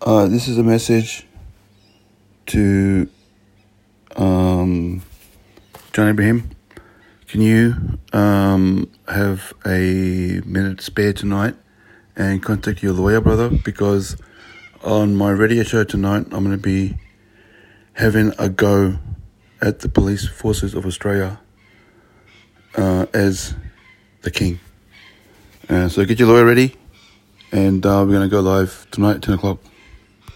Uh, this is a message to um, John Abraham. Can you um, have a minute spare tonight and contact your lawyer, brother? Because on my radio show tonight, I'm going to be having a go at the police forces of Australia uh, as the king. Uh, so get your lawyer ready, and uh, we're going to go live tonight, at 10 o'clock.